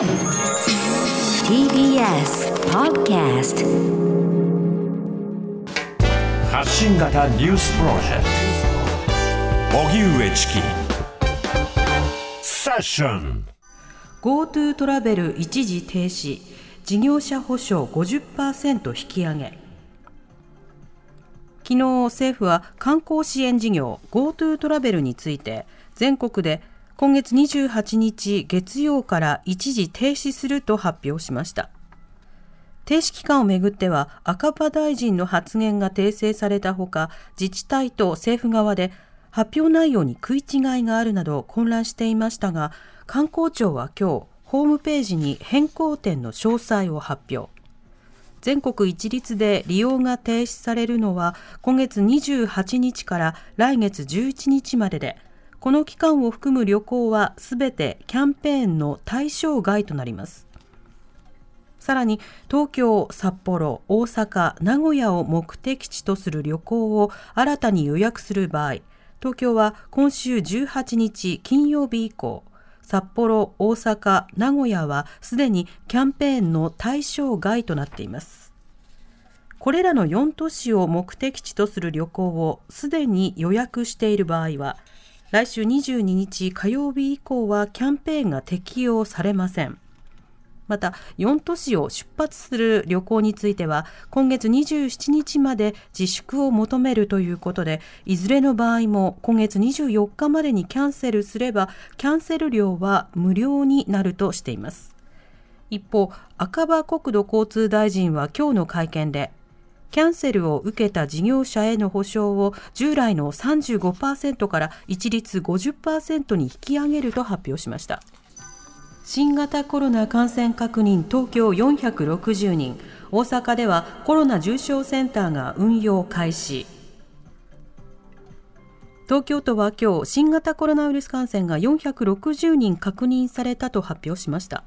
TBS Podcast 発信型ニュースプロジェクト。荻上チキ。セッション。GoTo トラベル一時停止。事業者保証50%引き上げ。昨日政府は観光支援事業 GoTo トラベルについて全国で今月28日月曜から一時停止すると発表しました。停止期間をめぐっては赤羽大臣の発言が訂正されたほか自治体と政府側で発表内容に食い違いがあるなど混乱していましたが観光庁は今日ホームページに変更点の詳細を発表。全国一律で利用が停止されるのは今月28日から来月11日まででこの期間を含む旅行はすべてキャンペーンの対象外となります。さらに東京、札幌、大阪、名古屋を目的地とする旅行を新たに予約する場合東京は今週18日金曜日以降札幌、大阪、名古屋はすでにキャンペーンの対象外となっています。これらの4都市を目的地とする旅行をすでに予約している場合は来週22日火曜日以降はキャンペーンが適用されません。また、4都市を出発する旅行については、今月27日まで自粛を求めるということで、いずれの場合も今月24日までにキャンセルすれば、キャンセル料は無料になるとしています。一方、赤羽国土交通大臣は今日の会見で、キャンセルを受けた事業者への補償を従来の35%から一律50%に引き上げると発表しました。新型コロナ感染確認東京460人。大阪ではコロナ重症センターが運用開始。東京都は今日新型コロナウイルス感染が460人確認されたと発表しました。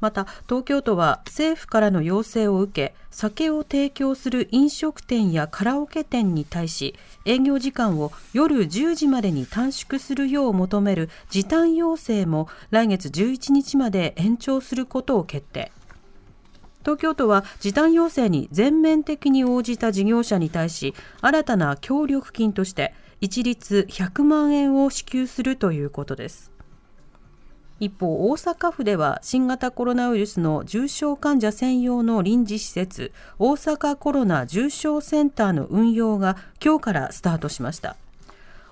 また東京都は政府からの要請を受け酒を提供する飲食店やカラオケ店に対し営業時間を夜10時までに短縮するよう求める時短要請も来月11日まで延長することを決定。東京都は時短要請に全面的に応じた事業者に対し新たな協力金として一律100万円を支給するということです。一方、大阪府では新型コロナウイルスの重症患者専用の臨時施設、大阪コロナ重症センターの運用が今日からスタートしました。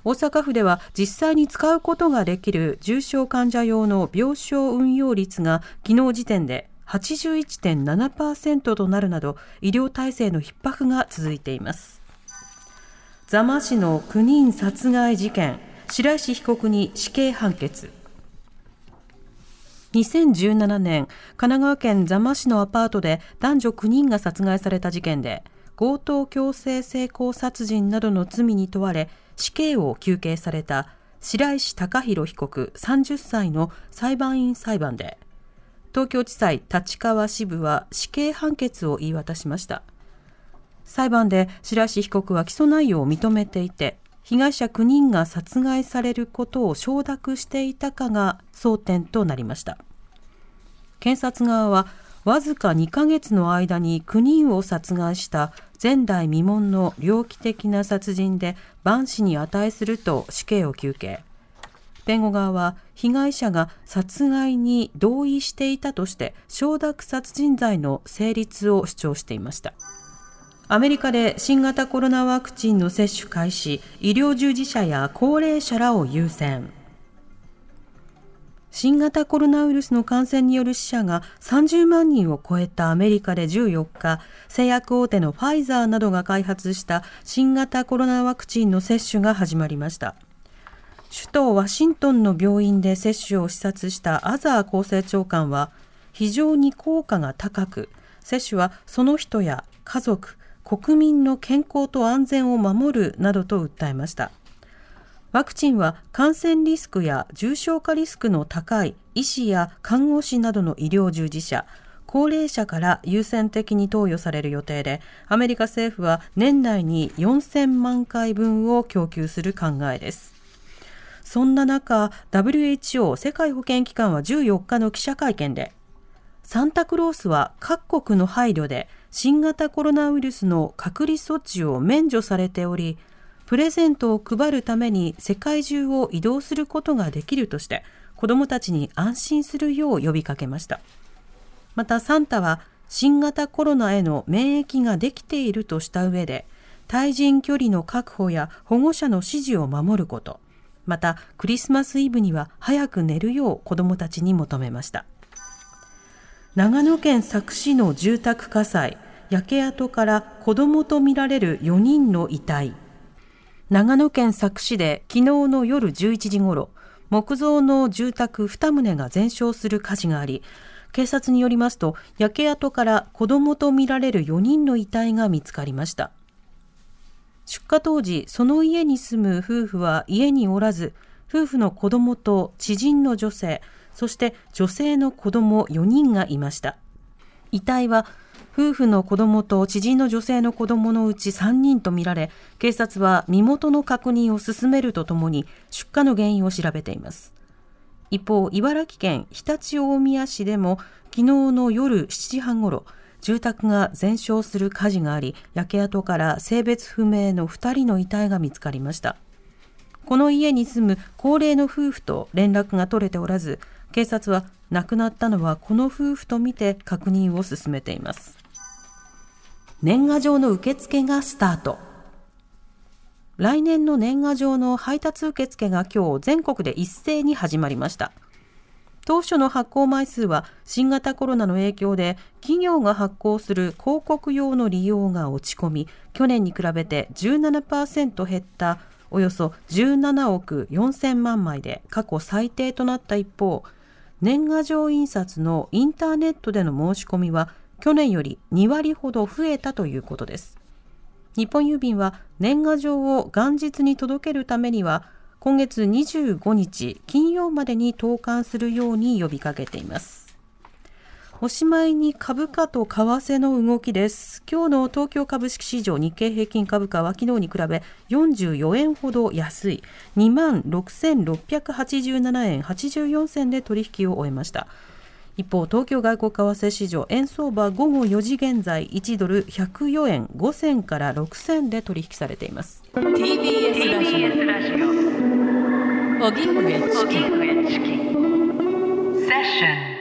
大阪府では実際に使うことができる重症患者用の病床運用率が昨日時点で81.7%となるなど医療体制の逼迫が続いています。座間市の9人殺害事件、白石被告に死刑判決。2017年、神奈川県座間市のアパートで男女9人が殺害された事件で、強盗強制性交殺人などの罪に問われ、死刑を求刑された白石貴弘被告30歳の裁判員裁判で、東京地裁立川支部は死刑判決を言い渡しました。裁判で白石被告は起訴内容を認めていて、被害者9人が殺害されることを承諾していたかが争点となりました検察側はわずか2ヶ月の間に9人を殺害した前代未聞の猟奇的な殺人で万死に値すると死刑を求刑弁護側は被害者が殺害に同意していたとして承諾殺人罪の成立を主張していました。アメリカで新型コロナワクチンの接種開始、医療従事者や高齢者らを優先。新型コロナウイルスの感染による死者が30万人を超えたアメリカで14日、製薬大手のファイザーなどが開発した新型コロナワクチンの接種が始まりました。首都ワシントンの病院で接種を視察したアザー厚生長官は、非常に効果が高く、接種はその人や家族、国民の健康と安全を守るなどと訴えました。ワクチンは感染リスクや重症化リスクの高い医師や看護師などの医療従事者高齢者から優先的に投与される予定でアメリカ政府は年内に4000万回分を供給する考えです。そんな中 WHO 世界保健機関は14日の記者会見でサンタクロースは各国の配慮で新型コロナウイルスの隔離措置を免除されておりプレゼントを配るために世界中を移動することができるとして子どもたちに安心するよう呼びかけました。またサンタは新型コロナへの免疫ができているとした上で対人距離の確保や保護者の指示を守ることまたクリスマスイブには早く寝るよう子どもたちに求めました。長野県佐久市の住宅火災。焼け跡から子どもとみられる4人の遺体。長野県佐久市で昨日の夜11時ごろ木造の住宅2棟が全焼する火事があり警察によりますと焼け跡から子どもとみられる4人の遺体が見つかりました。出火当時その家に住む夫婦は家におらず夫婦の子供と知人の女性そして女性の子供4人がいました。遺体は夫婦の子供と知人の女性の子供のうち3人とみられ警察は身元の確認を進めるとともに出火の原因を調べています。一方茨城県常陸大宮市でも昨日の夜7時半ごろ住宅が全焼する火事があり焼け跡から性別不明の2人の遺体が見つかりました。この家に住む高齢の夫婦と連絡が取れておらず警察は亡くなったのはこの夫婦とみて確認を進めています。年賀状の受付がスタート。来年の年賀状の配達受付が今日全国で一斉に始まりました。当初の発行枚数は新型コロナの影響で企業が発行する広告用の利用が落ち込み去年に比べて17%減ったおよそ17億4000万枚で過去最低となった一方年賀状印刷のインターネットでの申し込みは去年より2割ほど増えたということです。日本郵便は年賀状を元日に届けるためには今月25日金曜までに投函するように呼びかけています。おしまいに株価と為替の動きです。今日の東京株式市場日経平均株価は昨日に比べ44円ほど安い。2万6687円84銭で取引を終えました。一方、東京外国為替市場円相場午後4時現在1ドル104円5銭から6銭で取引されています。TBS ラジオ。荻上チキセッション